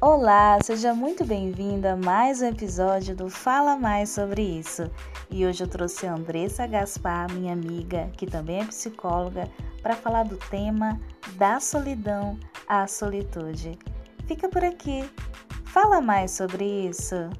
Olá, seja muito bem-vinda a mais um episódio do Fala Mais sobre isso. E hoje eu trouxe a Andressa Gaspar, minha amiga, que também é psicóloga, para falar do tema da solidão à solitude. Fica por aqui. Fala mais sobre isso.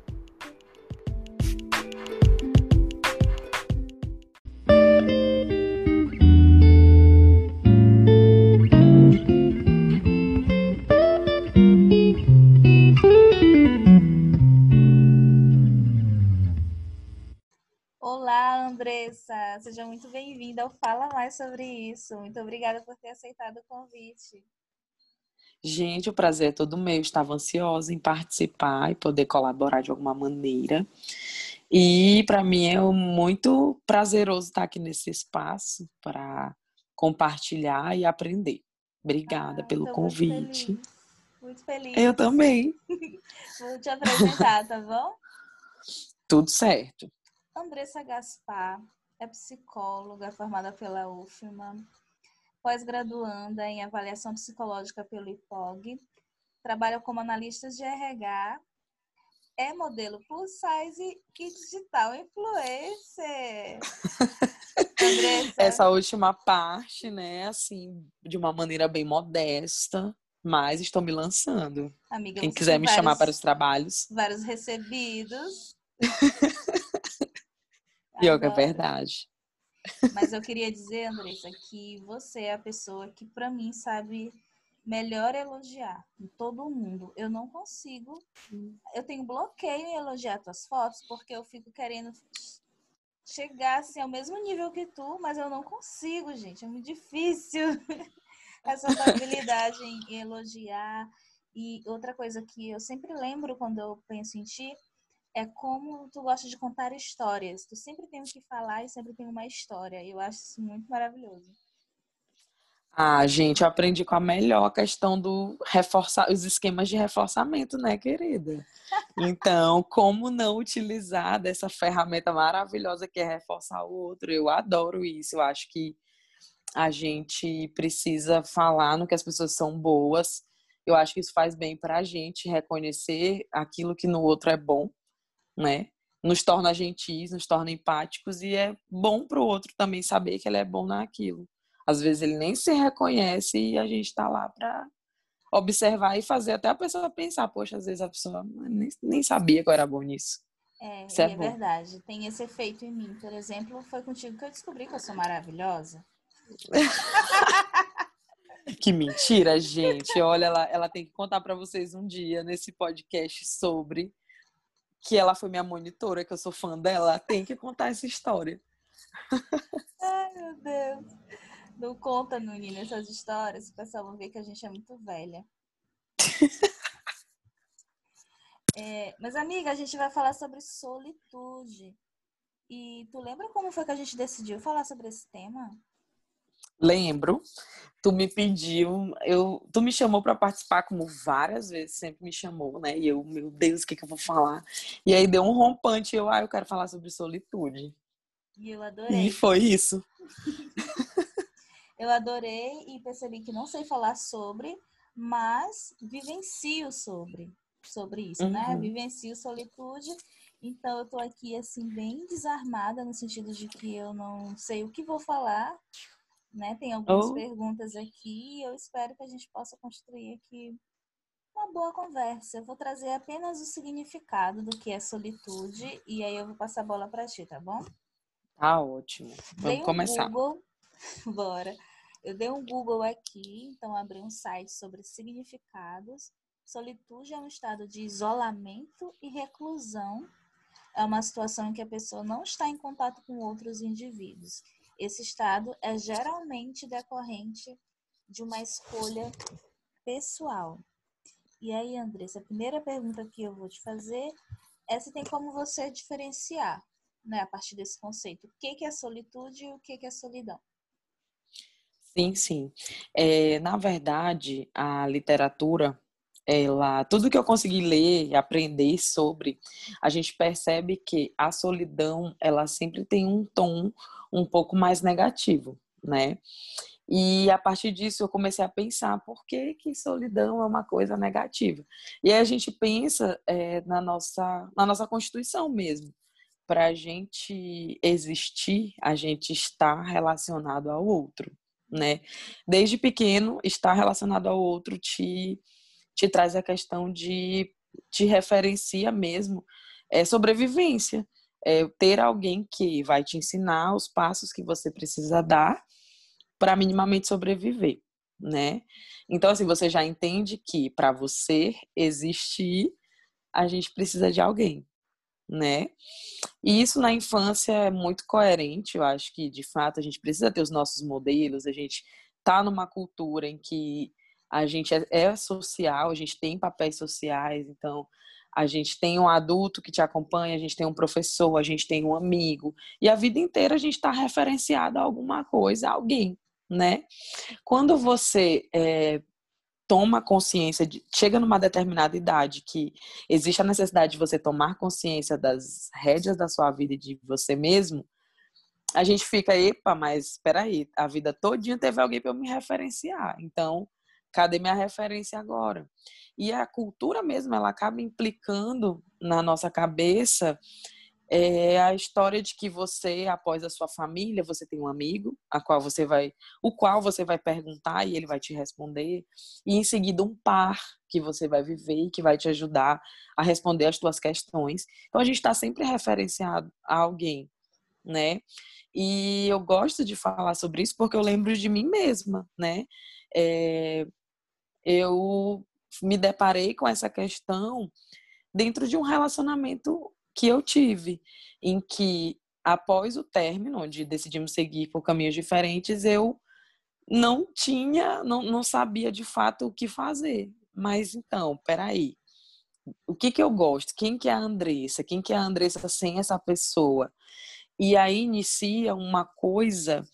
Andressa, seja muito bem-vinda ao Fala Mais sobre isso. Muito obrigada por ter aceitado o convite. Gente, o prazer é todo meu. Estava ansiosa em participar e poder colaborar de alguma maneira. E para mim é muito prazeroso estar aqui nesse espaço para compartilhar e aprender. Obrigada ah, pelo convite. Muito feliz. muito feliz. Eu também. Vou te apresentar, tá bom? Tudo certo. Andressa Gaspar é psicóloga formada pela UFMA, pós-graduanda em avaliação psicológica pelo IPOG, trabalha como analista de RH, é modelo plus size e digital influencer. Essa última parte, né, assim, de uma maneira bem modesta, mas estou me lançando. Amiga, Quem quiser me vários, chamar para os trabalhos. Vários recebidos. Que é verdade. Mas eu queria dizer, Andressa, que você é a pessoa que, para mim, sabe melhor elogiar em todo mundo. Eu não consigo. Eu tenho bloqueio em elogiar tuas fotos porque eu fico querendo chegar assim, ao mesmo nível que tu, mas eu não consigo, gente. É muito difícil essa habilidade em elogiar. E outra coisa que eu sempre lembro quando eu penso em ti é como tu gosta de contar histórias. Tu sempre tem o que falar e sempre tem uma história. Eu acho isso muito maravilhoso. Ah, gente, eu aprendi com a melhor questão do reforçar os esquemas de reforçamento, né, querida? Então, como não utilizar dessa ferramenta maravilhosa que é reforçar o outro? Eu adoro isso. Eu acho que a gente precisa falar no que as pessoas são boas. Eu acho que isso faz bem para a gente reconhecer aquilo que no outro é bom né? Nos torna gentis, nos torna empáticos e é bom para o outro também saber que ele é bom naquilo. Às vezes ele nem se reconhece e a gente está lá para observar e fazer até a pessoa pensar, poxa, às vezes a pessoa nem, nem sabia que eu era bom nisso. É, é, é verdade. Tem esse efeito em mim. Por exemplo, foi contigo que eu descobri que eu sou maravilhosa. que mentira, gente. Olha, ela, ela tem que contar para vocês um dia nesse podcast sobre que ela foi minha monitora, que eu sou fã dela, tem que contar essa história. Ai, meu Deus. Não conta, menina, essas histórias, o pessoal vai ver que a gente é muito velha. é, mas, amiga, a gente vai falar sobre solitude. E tu lembra como foi que a gente decidiu falar sobre esse tema? Lembro. Tu me pediu, eu, tu me chamou para participar como várias vezes, sempre me chamou, né? E eu, meu Deus, o que, que eu vou falar? E aí deu um rompante, eu, ah, eu quero falar sobre solitude. E eu adorei. E foi isso. eu adorei e percebi que não sei falar sobre, mas vivencio sobre sobre isso, né? uhum. né? Vivencio solitude. Então eu tô aqui assim bem desarmada no sentido de que eu não sei o que vou falar, né? Tem algumas oh. perguntas aqui e eu espero que a gente possa construir aqui uma boa conversa. Eu vou trazer apenas o significado do que é solitude e aí eu vou passar a bola para ti, tá bom? Tá ótimo. Vamos um começar. Google. Bora. Eu dei um Google aqui, então abri um site sobre significados. Solitude é um estado de isolamento e reclusão. É uma situação em que a pessoa não está em contato com outros indivíduos esse estado é geralmente decorrente de uma escolha pessoal. E aí, Andressa, a primeira pergunta que eu vou te fazer é se tem como você diferenciar, né, a partir desse conceito, o que é solitude e o que é solidão. Sim, sim. É, na verdade, a literatura, ela, tudo que eu consegui ler e aprender sobre, a gente percebe que a solidão, ela sempre tem um tom um pouco mais negativo, né? E a partir disso eu comecei a pensar por que, que solidão é uma coisa negativa. E aí a gente pensa é, na, nossa, na nossa Constituição mesmo. Para a gente existir, a gente está relacionado ao outro, né? Desde pequeno, estar relacionado ao outro te, te traz a questão de te referencia mesmo é sobrevivência. É ter alguém que vai te ensinar os passos que você precisa dar para minimamente sobreviver, né? Então, assim, você já entende que para você existir, a gente precisa de alguém, né? E isso na infância é muito coerente, eu acho que de fato a gente precisa ter os nossos modelos, a gente tá numa cultura em que a gente é, é social, a gente tem papéis sociais, então a gente tem um adulto que te acompanha, a gente tem um professor, a gente tem um amigo, e a vida inteira a gente está referenciado a alguma coisa, a alguém né? Quando você é, toma consciência, de, chega numa determinada idade que existe a necessidade de você tomar consciência das rédeas da sua vida e de você mesmo, a gente fica, epa, mas espera aí, a vida todinha teve alguém para eu me referenciar. Então, cadê minha referência agora? E a cultura mesmo, ela acaba implicando na nossa cabeça é a história de que você, após a sua família, você tem um amigo, a qual você vai, o qual você vai perguntar e ele vai te responder, e em seguida um par que você vai viver e que vai te ajudar a responder as suas questões. Então a gente está sempre referenciado a alguém, né? E eu gosto de falar sobre isso porque eu lembro de mim mesma, né? É, eu me deparei com essa questão dentro de um relacionamento que eu tive, em que após o término, onde decidimos seguir por caminhos diferentes, eu não tinha, não, não sabia de fato o que fazer. Mas então, peraí, o que que eu gosto? Quem que é a Andressa? Quem que é a Andressa sem essa pessoa? E aí inicia uma coisa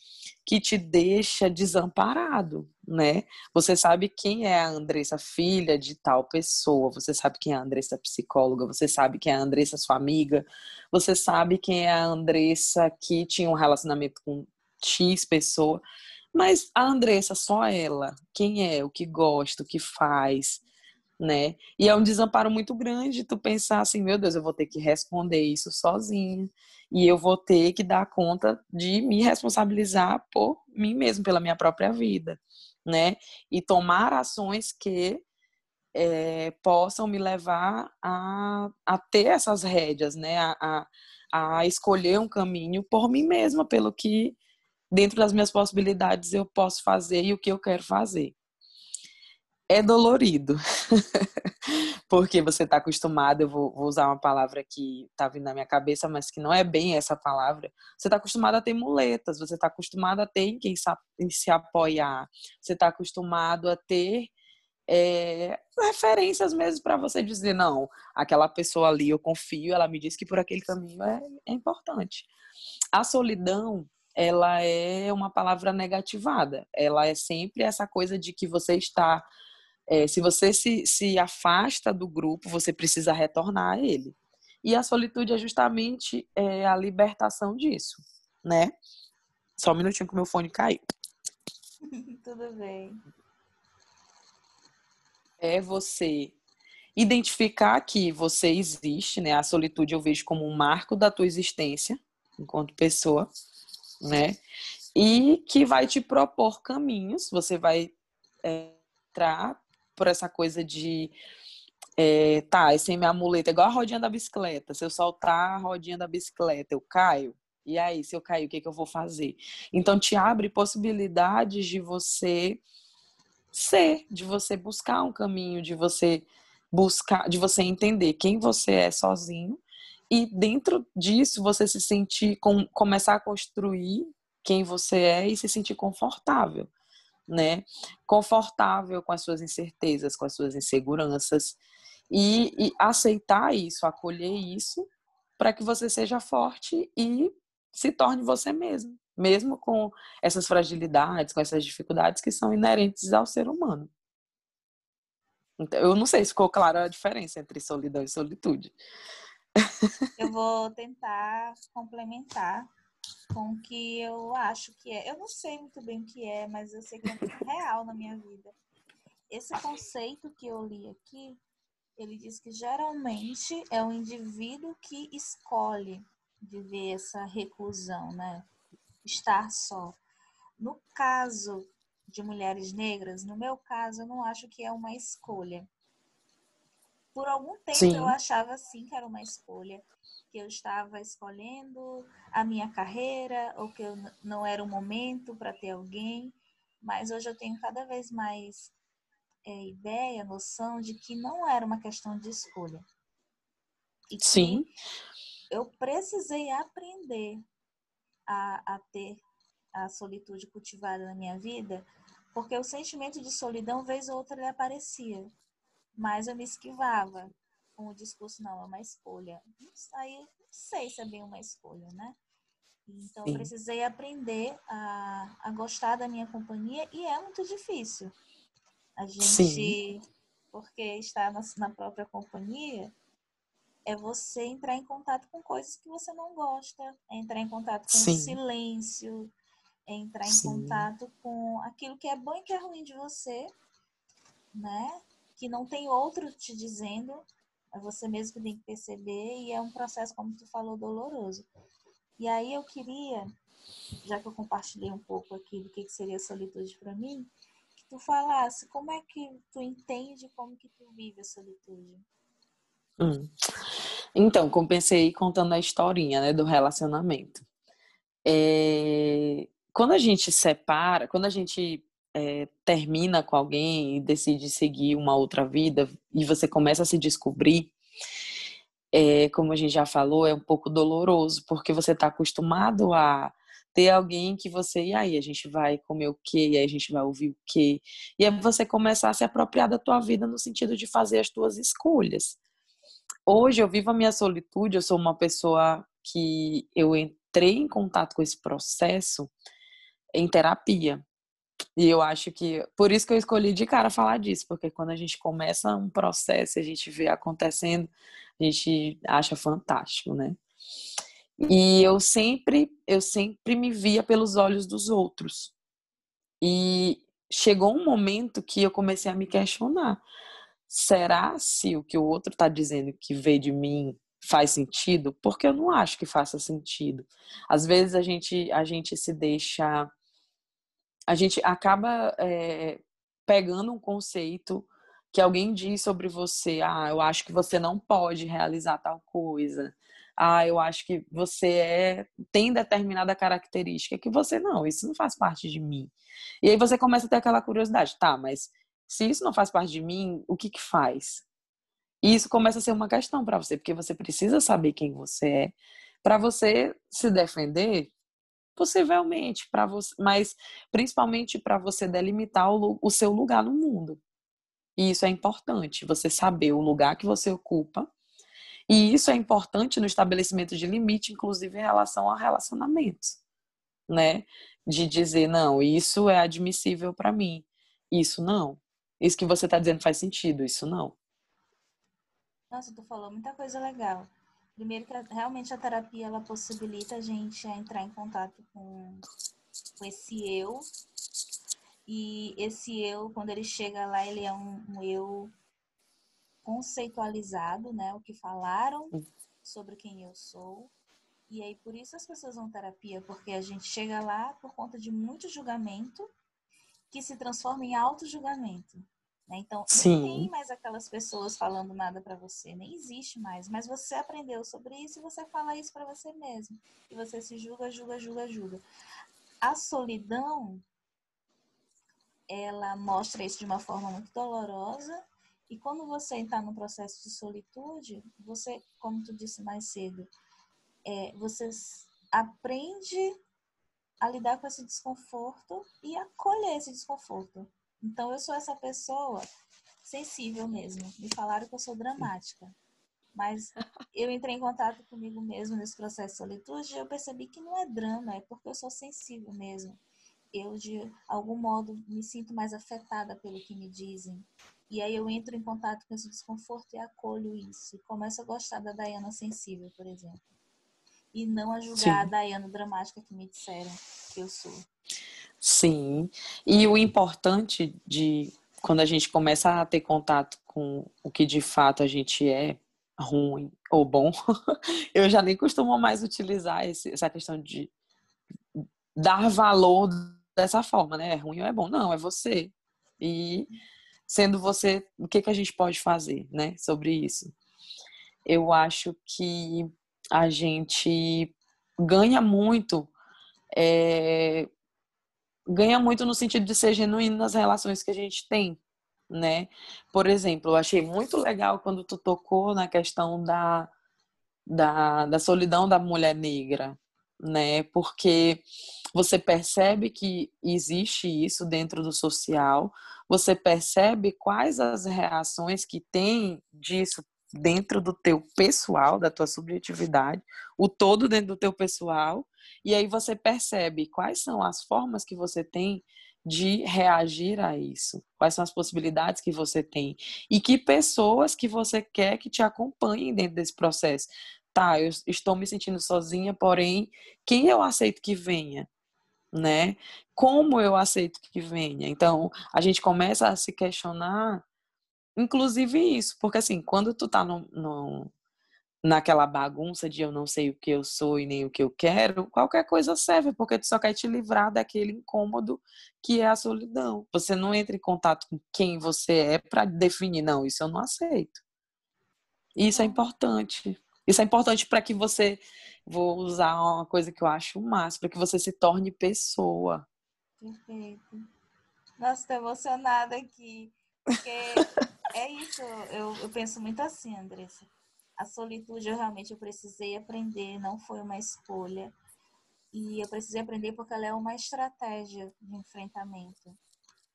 que te deixa desamparado, né? Você sabe quem é a Andressa, filha de tal pessoa, você sabe quem é a Andressa psicóloga, você sabe quem é a Andressa sua amiga, você sabe quem é a Andressa que tinha um relacionamento com X pessoa, mas a Andressa, só ela, quem é, o que gosta, o que faz, né? E é um desamparo muito grande tu pensar assim, meu Deus, eu vou ter que responder isso sozinha e eu vou ter que dar conta de me responsabilizar por mim mesmo, pela minha própria vida, né? E tomar ações que é, possam me levar a, a ter essas rédeas, né? A, a, a escolher um caminho por mim mesma, pelo que dentro das minhas possibilidades eu posso fazer e o que eu quero fazer é dolorido. Porque você está acostumado, eu vou, vou, usar uma palavra que está vindo na minha cabeça, mas que não é bem essa palavra. Você está acostumado a ter muletas, você está acostumado a ter em quem se apoiar, você está acostumado a ter é, referências mesmo para você dizer, não, aquela pessoa ali eu confio, ela me disse que por aquele caminho é, é importante. A solidão, ela é uma palavra negativada, ela é sempre essa coisa de que você está é, se você se, se afasta do grupo, você precisa retornar a ele. E a solitude é justamente é, a libertação disso, né? Só um minutinho que o meu fone caiu. Tudo bem. É você identificar que você existe, né? A solitude eu vejo como um marco da tua existência enquanto pessoa, né? E que vai te propor caminhos, você vai é, entrar por essa coisa de é, tá, esse é minha muleta, igual a rodinha da bicicleta. Se eu soltar a rodinha da bicicleta, eu caio. E aí, se eu cair, o que, que eu vou fazer? Então, te abre possibilidades de você ser, de você buscar um caminho, de você buscar, de você entender quem você é sozinho e dentro disso você se sentir, com, começar a construir quem você é e se sentir confortável né? Confortável com as suas incertezas, com as suas inseguranças e, e aceitar isso, acolher isso, para que você seja forte e se torne você mesmo, mesmo com essas fragilidades, com essas dificuldades que são inerentes ao ser humano. Então, eu não sei se ficou clara a diferença entre solidão e solitude. Eu vou tentar complementar com o que eu acho que é. Eu não sei muito bem o que é, mas eu sei que é muito real na minha vida. Esse conceito que eu li aqui, ele diz que geralmente é o indivíduo que escolhe viver essa reclusão, né? Estar só. No caso de mulheres negras, no meu caso, eu não acho que é uma escolha. Por algum tempo Sim. eu achava sim que era uma escolha, que eu estava escolhendo a minha carreira ou que eu não era o momento para ter alguém, mas hoje eu tenho cada vez mais é, ideia, noção de que não era uma questão de escolha. E sim. eu precisei aprender a, a ter a solitude cultivada na minha vida, porque o sentimento de solidão, vez ou outra, ele aparecia mas eu me esquivava com o discurso, não, é uma escolha. Aí não sei se é bem uma escolha, né? Então, Sim. eu precisei aprender a, a gostar da minha companhia e é muito difícil. A gente, Sim. porque estar na, na própria companhia é você entrar em contato com coisas que você não gosta, é entrar em contato com Sim. o silêncio, é entrar em Sim. contato com aquilo que é bom e que é ruim de você, né? Que não tem outro te dizendo, é você mesmo que tem que perceber e é um processo, como tu falou, doloroso. E aí eu queria, já que eu compartilhei um pouco aqui do que seria solitude para mim, que tu falasse como é que tu entende como que tu vive a solitude. Hum. Então, compensei contando a historinha né, do relacionamento. É... Quando a gente separa, quando a gente é, termina com alguém e decide seguir uma outra vida e você começa a se descobrir, é, como a gente já falou, é um pouco doloroso, porque você está acostumado a ter alguém que você, e aí, a gente vai comer o quê? E aí a gente vai ouvir o quê? E aí você começar a se apropriar da tua vida no sentido de fazer as tuas escolhas. Hoje eu vivo a minha solitude, eu sou uma pessoa que eu entrei em contato com esse processo em terapia. E eu acho que por isso que eu escolhi de cara falar disso, porque quando a gente começa um processo, a gente vê acontecendo, a gente acha fantástico, né? E eu sempre, eu sempre me via pelos olhos dos outros. E chegou um momento que eu comecei a me questionar. Será se o que o outro está dizendo que vê de mim faz sentido? Porque eu não acho que faça sentido. Às vezes a gente, a gente se deixa a gente acaba é, pegando um conceito que alguém diz sobre você, ah, eu acho que você não pode realizar tal coisa. Ah, eu acho que você é tem determinada característica que você não, isso não faz parte de mim. E aí você começa a ter aquela curiosidade, tá, mas se isso não faz parte de mim, o que que faz? E isso começa a ser uma questão para você, porque você precisa saber quem você é para você se defender Possivelmente para você, mas principalmente para você delimitar o, o seu lugar no mundo. E isso é importante, você saber o lugar que você ocupa. E isso é importante no estabelecimento de limite, inclusive em relação a relacionamentos, né? De dizer, não, isso é admissível para mim, isso não. Isso que você está dizendo faz sentido, isso não. Nossa, tu falou muita coisa legal. Primeiro que realmente a terapia ela possibilita a gente a entrar em contato com, com esse eu. E esse eu, quando ele chega lá, ele é um, um eu conceitualizado, né? O que falaram sobre quem eu sou. E aí, por isso as pessoas vão terapia, porque a gente chega lá por conta de muito julgamento que se transforma em auto-julgamento. Né? Então, Sim. não tem mais aquelas pessoas falando nada para você, nem existe mais. Mas você aprendeu sobre isso e você fala isso para você mesmo. E você se julga, julga, julga, julga. A solidão, ela mostra isso de uma forma muito dolorosa. E quando você está no processo de solitude, você, como tu disse mais cedo, é, você aprende a lidar com esse desconforto e acolher esse desconforto. Então eu sou essa pessoa sensível mesmo. Me falaram que eu sou dramática. Mas eu entrei em contato comigo mesmo nesse processo de solitude e eu percebi que não é drama, é porque eu sou sensível mesmo. Eu, de algum modo, me sinto mais afetada pelo que me dizem. E aí eu entro em contato com esse desconforto e acolho isso. E começo a gostar da Dayana sensível, por exemplo. e não a julgar Sim. a Dayana dramática que me disseram que eu sou. Sim. E o importante de quando a gente começa a ter contato com o que de fato a gente é, ruim ou bom, eu já nem costumo mais utilizar esse, essa questão de dar valor dessa forma, né? É ruim ou é bom? Não, é você. E sendo você, o que, que a gente pode fazer, né, sobre isso? Eu acho que a gente ganha muito é, ganha muito no sentido de ser genuíno nas relações que a gente tem, né? Por exemplo, eu achei muito legal quando tu tocou na questão da, da, da solidão da mulher negra, né? Porque você percebe que existe isso dentro do social, você percebe quais as reações que tem disso dentro do teu pessoal, da tua subjetividade, o todo dentro do teu pessoal, e aí você percebe quais são as formas que você tem de reagir a isso, quais são as possibilidades que você tem e que pessoas que você quer que te acompanhem dentro desse processo. Tá, eu estou me sentindo sozinha, porém, quem eu aceito que venha? Né? Como eu aceito que venha? Então, a gente começa a se questionar Inclusive isso, porque assim, quando tu tá no, no, naquela bagunça de eu não sei o que eu sou e nem o que eu quero, qualquer coisa serve, porque tu só quer te livrar daquele incômodo que é a solidão. Você não entra em contato com quem você é para definir, não, isso eu não aceito. Isso é importante. Isso é importante para que você, vou usar uma coisa que eu acho massa, para que você se torne pessoa. Perfeito. Nossa, tô emocionada aqui. Porque é isso, eu, eu penso muito assim, Andressa. A solitude eu realmente eu precisei aprender, não foi uma escolha. E eu precisei aprender porque ela é uma estratégia de enfrentamento.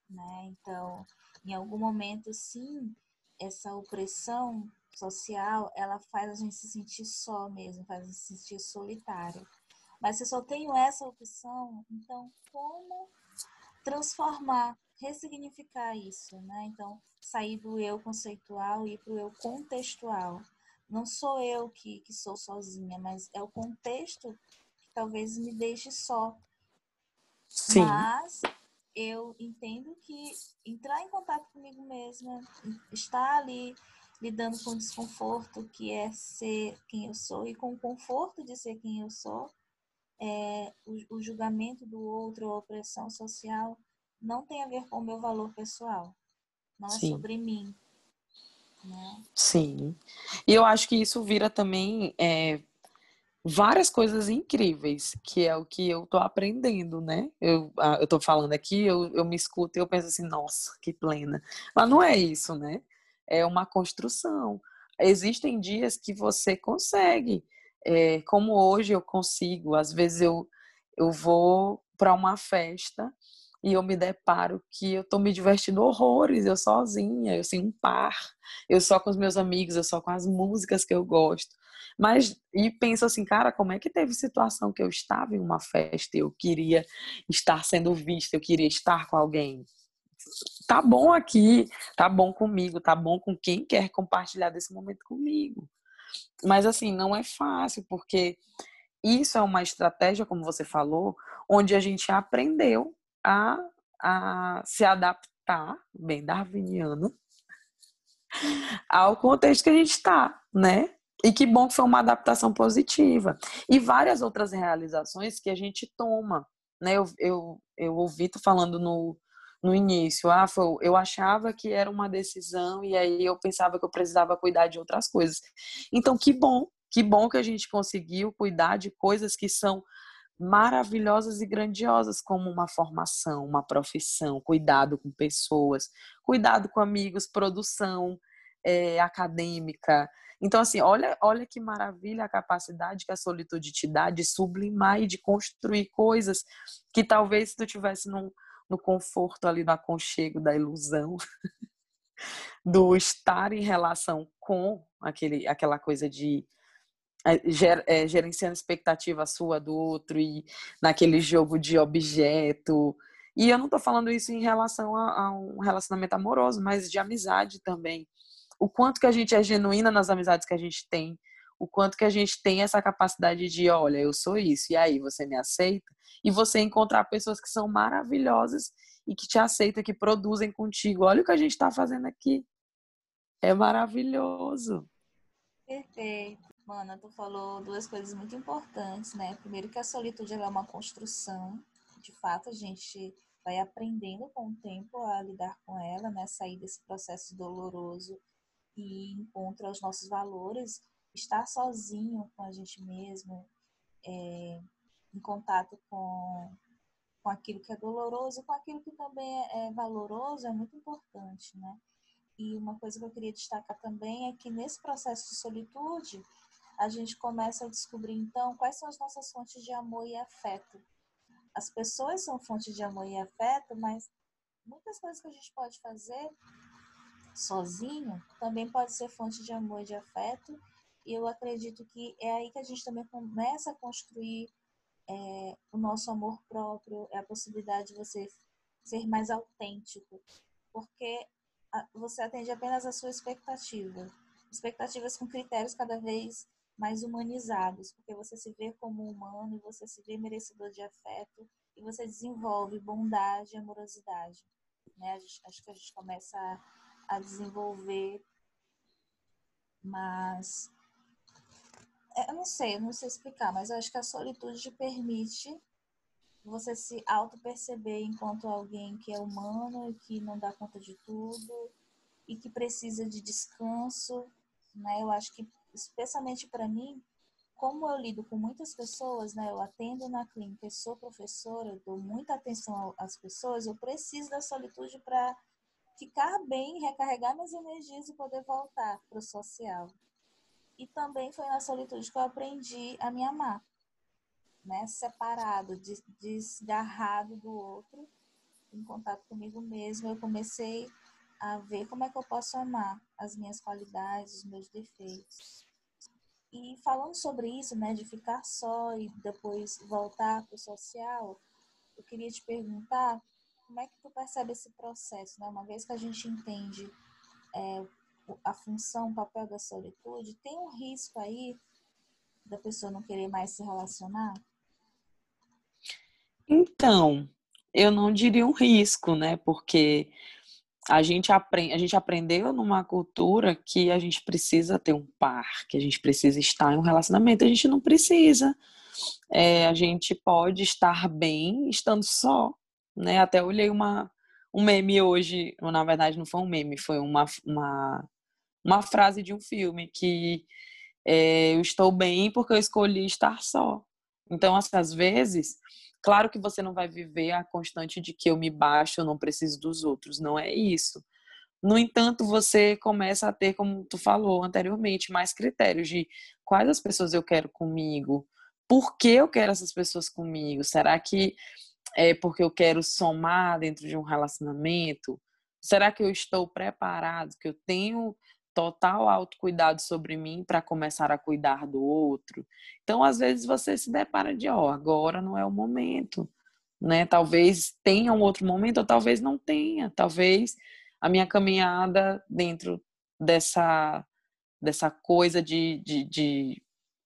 Né? Então, em algum momento, sim, essa opressão social, ela faz a gente se sentir só mesmo, faz a gente se sentir solitário. Mas se eu só tenho essa opção, então como transformar ressignificar isso, né? Então, sair do eu conceitual e ir para o eu contextual. Não sou eu que, que sou sozinha, mas é o contexto que talvez me deixe só. Sim. Mas eu entendo que entrar em contato comigo mesma, estar ali lidando com o desconforto que é ser quem eu sou e com o conforto de ser quem eu sou, é, o, o julgamento do outro, a opressão social, não tem a ver com o meu valor pessoal. Não é Sim. sobre mim. Sim. E eu acho que isso vira também é, várias coisas incríveis, que é o que eu tô aprendendo, né? Eu, eu tô falando aqui, eu, eu me escuto e eu penso assim, nossa, que plena. Mas não é isso, né? É uma construção. Existem dias que você consegue, é, como hoje eu consigo. Às vezes eu, eu vou para uma festa e eu me deparo que eu tô me divertindo horrores, eu sozinha, eu sem um par, eu só com os meus amigos, eu só com as músicas que eu gosto. Mas, e penso assim, cara, como é que teve situação que eu estava em uma festa, eu queria estar sendo vista, eu queria estar com alguém. Tá bom aqui, tá bom comigo, tá bom com quem quer compartilhar desse momento comigo. Mas assim, não é fácil, porque isso é uma estratégia, como você falou, onde a gente aprendeu a, a se adaptar, bem darwiniano, ao contexto que a gente está, né? E que bom que foi uma adaptação positiva. E várias outras realizações que a gente toma, né? Eu, eu, eu ouvi tu falando no, no início, ah, foi, eu achava que era uma decisão e aí eu pensava que eu precisava cuidar de outras coisas. Então, que bom, que bom que a gente conseguiu cuidar de coisas que são maravilhosas e grandiosas, como uma formação, uma profissão, cuidado com pessoas, cuidado com amigos, produção é, acadêmica. Então, assim, olha, olha que maravilha a capacidade que a solitude te dá de sublimar e de construir coisas que talvez se tu tivesse num, no conforto ali, no aconchego da ilusão, do estar em relação com aquele, aquela coisa de ger, é, gerenciando expectativa sua do outro e naquele jogo de objeto. E eu não estou falando isso em relação a, a, um relacionamento amoroso, mas de amizade também. O quanto que a gente é genuína nas amizades que a gente tem, o quanto que a gente tem essa capacidade de, olha, eu sou isso, e aí, você me aceita? E você encontrar pessoas que são maravilhosas e que te aceitam, que produzem contigo. Olha o que a gente está fazendo aqui. É maravilhoso. Perfeito. Mana, tu falou duas coisas muito importantes, né? Primeiro que a solitude é uma construção. De fato, a gente vai aprendendo com o tempo a lidar com ela, né? Sair desse processo doloroso e encontrar os nossos valores. Estar sozinho com a gente mesmo, é, em contato com, com aquilo que é doloroso, com aquilo que também é, é valoroso, é muito importante, né? E uma coisa que eu queria destacar também é que nesse processo de solitude, a gente começa a descobrir então quais são as nossas fontes de amor e afeto. As pessoas são fontes de amor e afeto, mas muitas coisas que a gente pode fazer sozinho também pode ser fonte de amor e de afeto. E eu acredito que é aí que a gente também começa a construir é, o nosso amor próprio, é a possibilidade de você ser mais autêntico, porque você atende apenas a sua expectativa. Expectativas com critérios cada vez mais humanizados, porque você se vê como humano e você se vê merecedor de afeto e você desenvolve bondade e amorosidade. Né? Gente, acho que a gente começa a, a desenvolver, mas é, eu não sei, eu não sei explicar, mas eu acho que a solitude te permite você se auto-perceber enquanto alguém que é humano e que não dá conta de tudo e que precisa de descanso, né? Eu acho que especialmente para mim, como eu lido com muitas pessoas, né, eu atendo na clínica, sou professora, dou muita atenção às pessoas, eu preciso da solitude para ficar bem, recarregar minhas energias e poder voltar para o social. E também foi na solitude que eu aprendi a me amar, né, separado, desgarrado do outro, em contato comigo mesmo, eu comecei a ver como é que eu posso amar as minhas qualidades, os meus defeitos. E falando sobre isso, né, de ficar só e depois voltar para o social, eu queria te perguntar como é que tu percebe esse processo, né? Uma vez que a gente entende é, a função, o papel da solitude, tem um risco aí da pessoa não querer mais se relacionar? Então, eu não diria um risco, né? Porque a gente, aprende, a gente aprendeu numa cultura que a gente precisa ter um par, que a gente precisa estar em um relacionamento. A gente não precisa. É, a gente pode estar bem estando só. Né? Até olhei uma, um meme hoje, na verdade não foi um meme, foi uma, uma, uma frase de um filme que é, eu estou bem porque eu escolhi estar só. Então, às vezes, Claro que você não vai viver a constante de que eu me baixo, eu não preciso dos outros, não é isso. No entanto, você começa a ter, como tu falou anteriormente, mais critérios de quais as pessoas eu quero comigo, por que eu quero essas pessoas comigo? Será que é porque eu quero somar dentro de um relacionamento? Será que eu estou preparado, que eu tenho total autocuidado sobre mim para começar a cuidar do outro. Então, às vezes você se depara de, ó, oh, agora não é o momento, né? Talvez tenha um outro momento ou talvez não tenha. Talvez a minha caminhada dentro dessa dessa coisa de, de, de,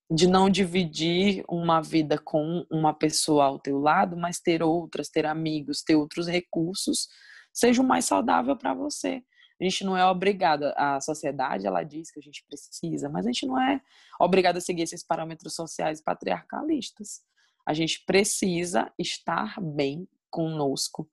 de não dividir uma vida com uma pessoa ao teu lado, mas ter outras, ter amigos, ter outros recursos, seja o mais saudável para você. A gente não é obrigado, a sociedade ela diz que a gente precisa, mas a gente não é obrigado a seguir esses parâmetros sociais patriarcalistas. A gente precisa estar bem conosco,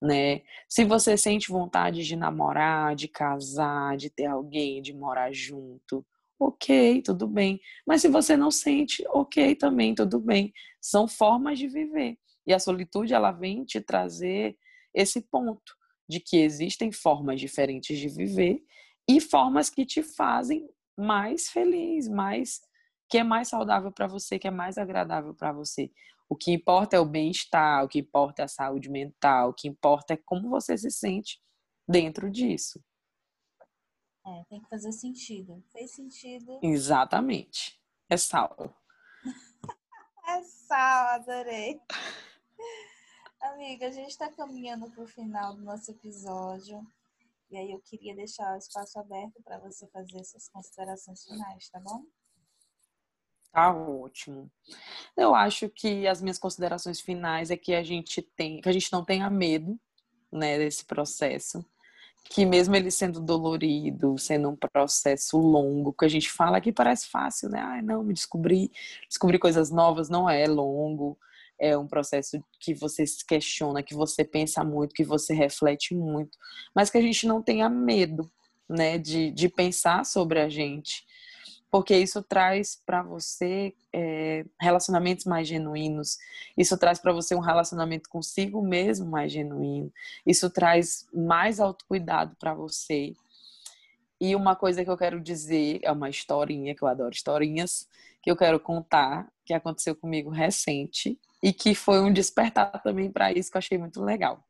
né? Se você sente vontade de namorar, de casar, de ter alguém, de morar junto, ok, tudo bem. Mas se você não sente, ok, também tudo bem. São formas de viver. E a solitude ela vem te trazer esse ponto de que existem formas diferentes de viver e formas que te fazem mais feliz, mais que é mais saudável para você, que é mais agradável para você. O que importa é o bem-estar, o que importa é a saúde mental, o que importa é como você se sente dentro disso. É, tem que fazer sentido. Fez sentido. Exatamente. É sal. é sal, adorei. Amiga, a gente está caminhando para o final do nosso episódio. E aí eu queria deixar o espaço aberto para você fazer suas considerações finais, tá bom? Tá ótimo. Eu acho que as minhas considerações finais é que a gente tem, que a gente não tenha medo, né, desse processo, que mesmo ele sendo dolorido, sendo um processo longo, que a gente fala que parece fácil, né? Ai, não, me descobri, descobrir coisas novas não é longo, é um processo que você se questiona, que você pensa muito, que você reflete muito, mas que a gente não tenha medo, né, de, de pensar sobre a gente, porque isso traz para você é, relacionamentos mais genuínos, isso traz para você um relacionamento consigo mesmo mais genuíno, isso traz mais autocuidado para você. E uma coisa que eu quero dizer é uma historinha, que eu adoro historinhas, que eu quero contar, que aconteceu comigo recente e que foi um despertar também para isso que eu achei muito legal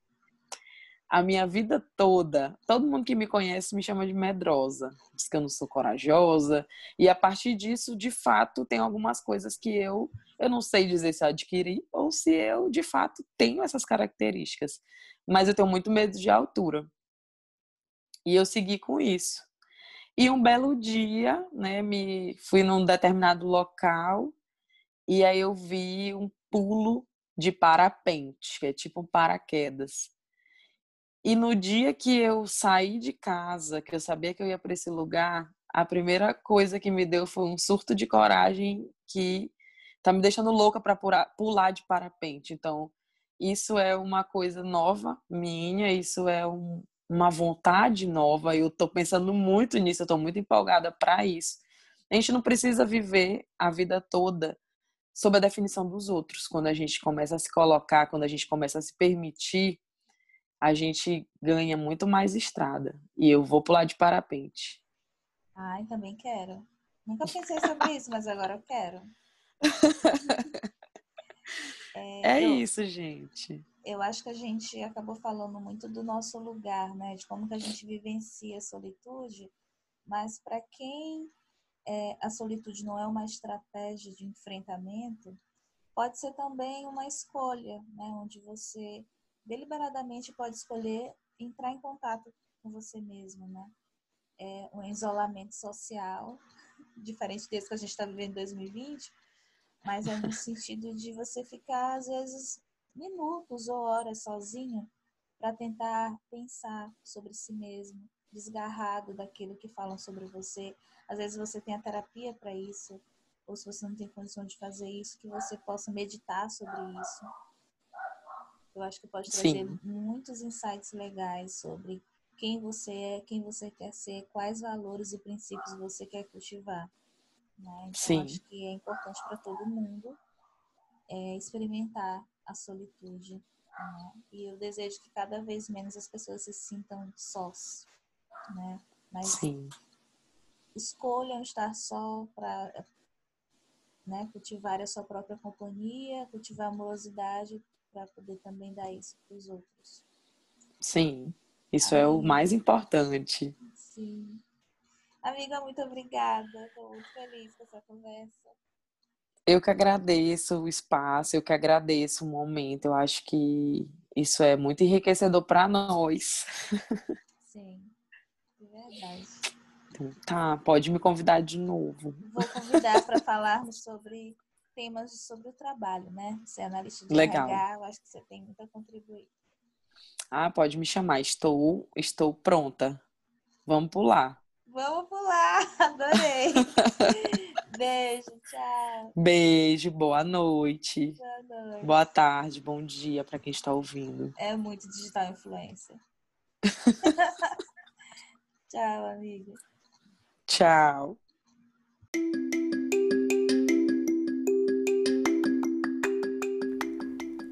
a minha vida toda, todo mundo que me conhece me chama de medrosa, diz que eu não sou corajosa, e a partir disso, de fato, tem algumas coisas que eu eu não sei dizer se eu adquiri ou se eu de fato tenho essas características, mas eu tenho muito medo de altura. E eu segui com isso. E um belo dia, né, me fui num determinado local e aí eu vi um pulo de parapente, que é tipo um paraquedas. E no dia que eu saí de casa, que eu sabia que eu ia para esse lugar, a primeira coisa que me deu foi um surto de coragem que tá me deixando louca para pular de parapente. Então, isso é uma coisa nova minha, isso é um, uma vontade nova. Eu estou pensando muito nisso, eu estou muito empolgada para isso. A gente não precisa viver a vida toda sob a definição dos outros. Quando a gente começa a se colocar, quando a gente começa a se permitir a gente ganha muito mais estrada. E eu vou pular de parapente. Ai, também quero. Nunca pensei sobre isso, mas agora eu quero. É, é eu, isso, gente. Eu acho que a gente acabou falando muito do nosso lugar, né? De como que a gente vivencia a solitude, mas para quem é, a solitude não é uma estratégia de enfrentamento, pode ser também uma escolha, né? Onde você deliberadamente pode escolher entrar em contato com você mesmo, né? É um isolamento social, diferente desse que a gente está vivendo em 2020, mas é no sentido de você ficar, às vezes, minutos ou horas sozinho para tentar pensar sobre si mesmo, desgarrado daquilo que falam sobre você. Às vezes você tem a terapia para isso, ou se você não tem condição de fazer isso, que você possa meditar sobre isso. Eu acho que pode trazer Sim. muitos insights legais sobre quem você é, quem você quer ser, quais valores e princípios você quer cultivar. Né? Então, Sim. acho que é importante para todo mundo é, experimentar a solitude. Né? E eu desejo que cada vez menos as pessoas se sintam sós. Né? Mas Sim. escolham estar só para né, cultivar a sua própria companhia, cultivar a amorosidade para poder também dar isso para os outros. Sim, isso Amiga. é o mais importante. Sim. Amiga, muito obrigada. Estou muito feliz com essa conversa. Eu que agradeço o espaço, eu que agradeço o momento. Eu acho que isso é muito enriquecedor para nós. Verdade. Então, tá, pode me convidar de novo. Vou convidar para falarmos sobre temas sobre o trabalho, né? Você é analista de Legal. RH, eu acho que você tem muito a contribuir. Ah, pode me chamar. Estou, estou pronta. Vamos pular. Vamos pular. Adorei. Beijo, tchau. Beijo, boa noite. Boa noite. Boa tarde, bom dia para quem está ouvindo. É muito digital influência. tchau, amiga. Tchau.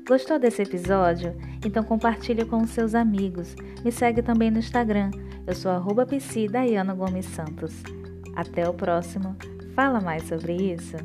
Gostou desse episódio? Então compartilhe com os seus amigos. Me segue também no Instagram. Eu sou arroba Gomes Santos. Até o próximo. Fala mais sobre isso.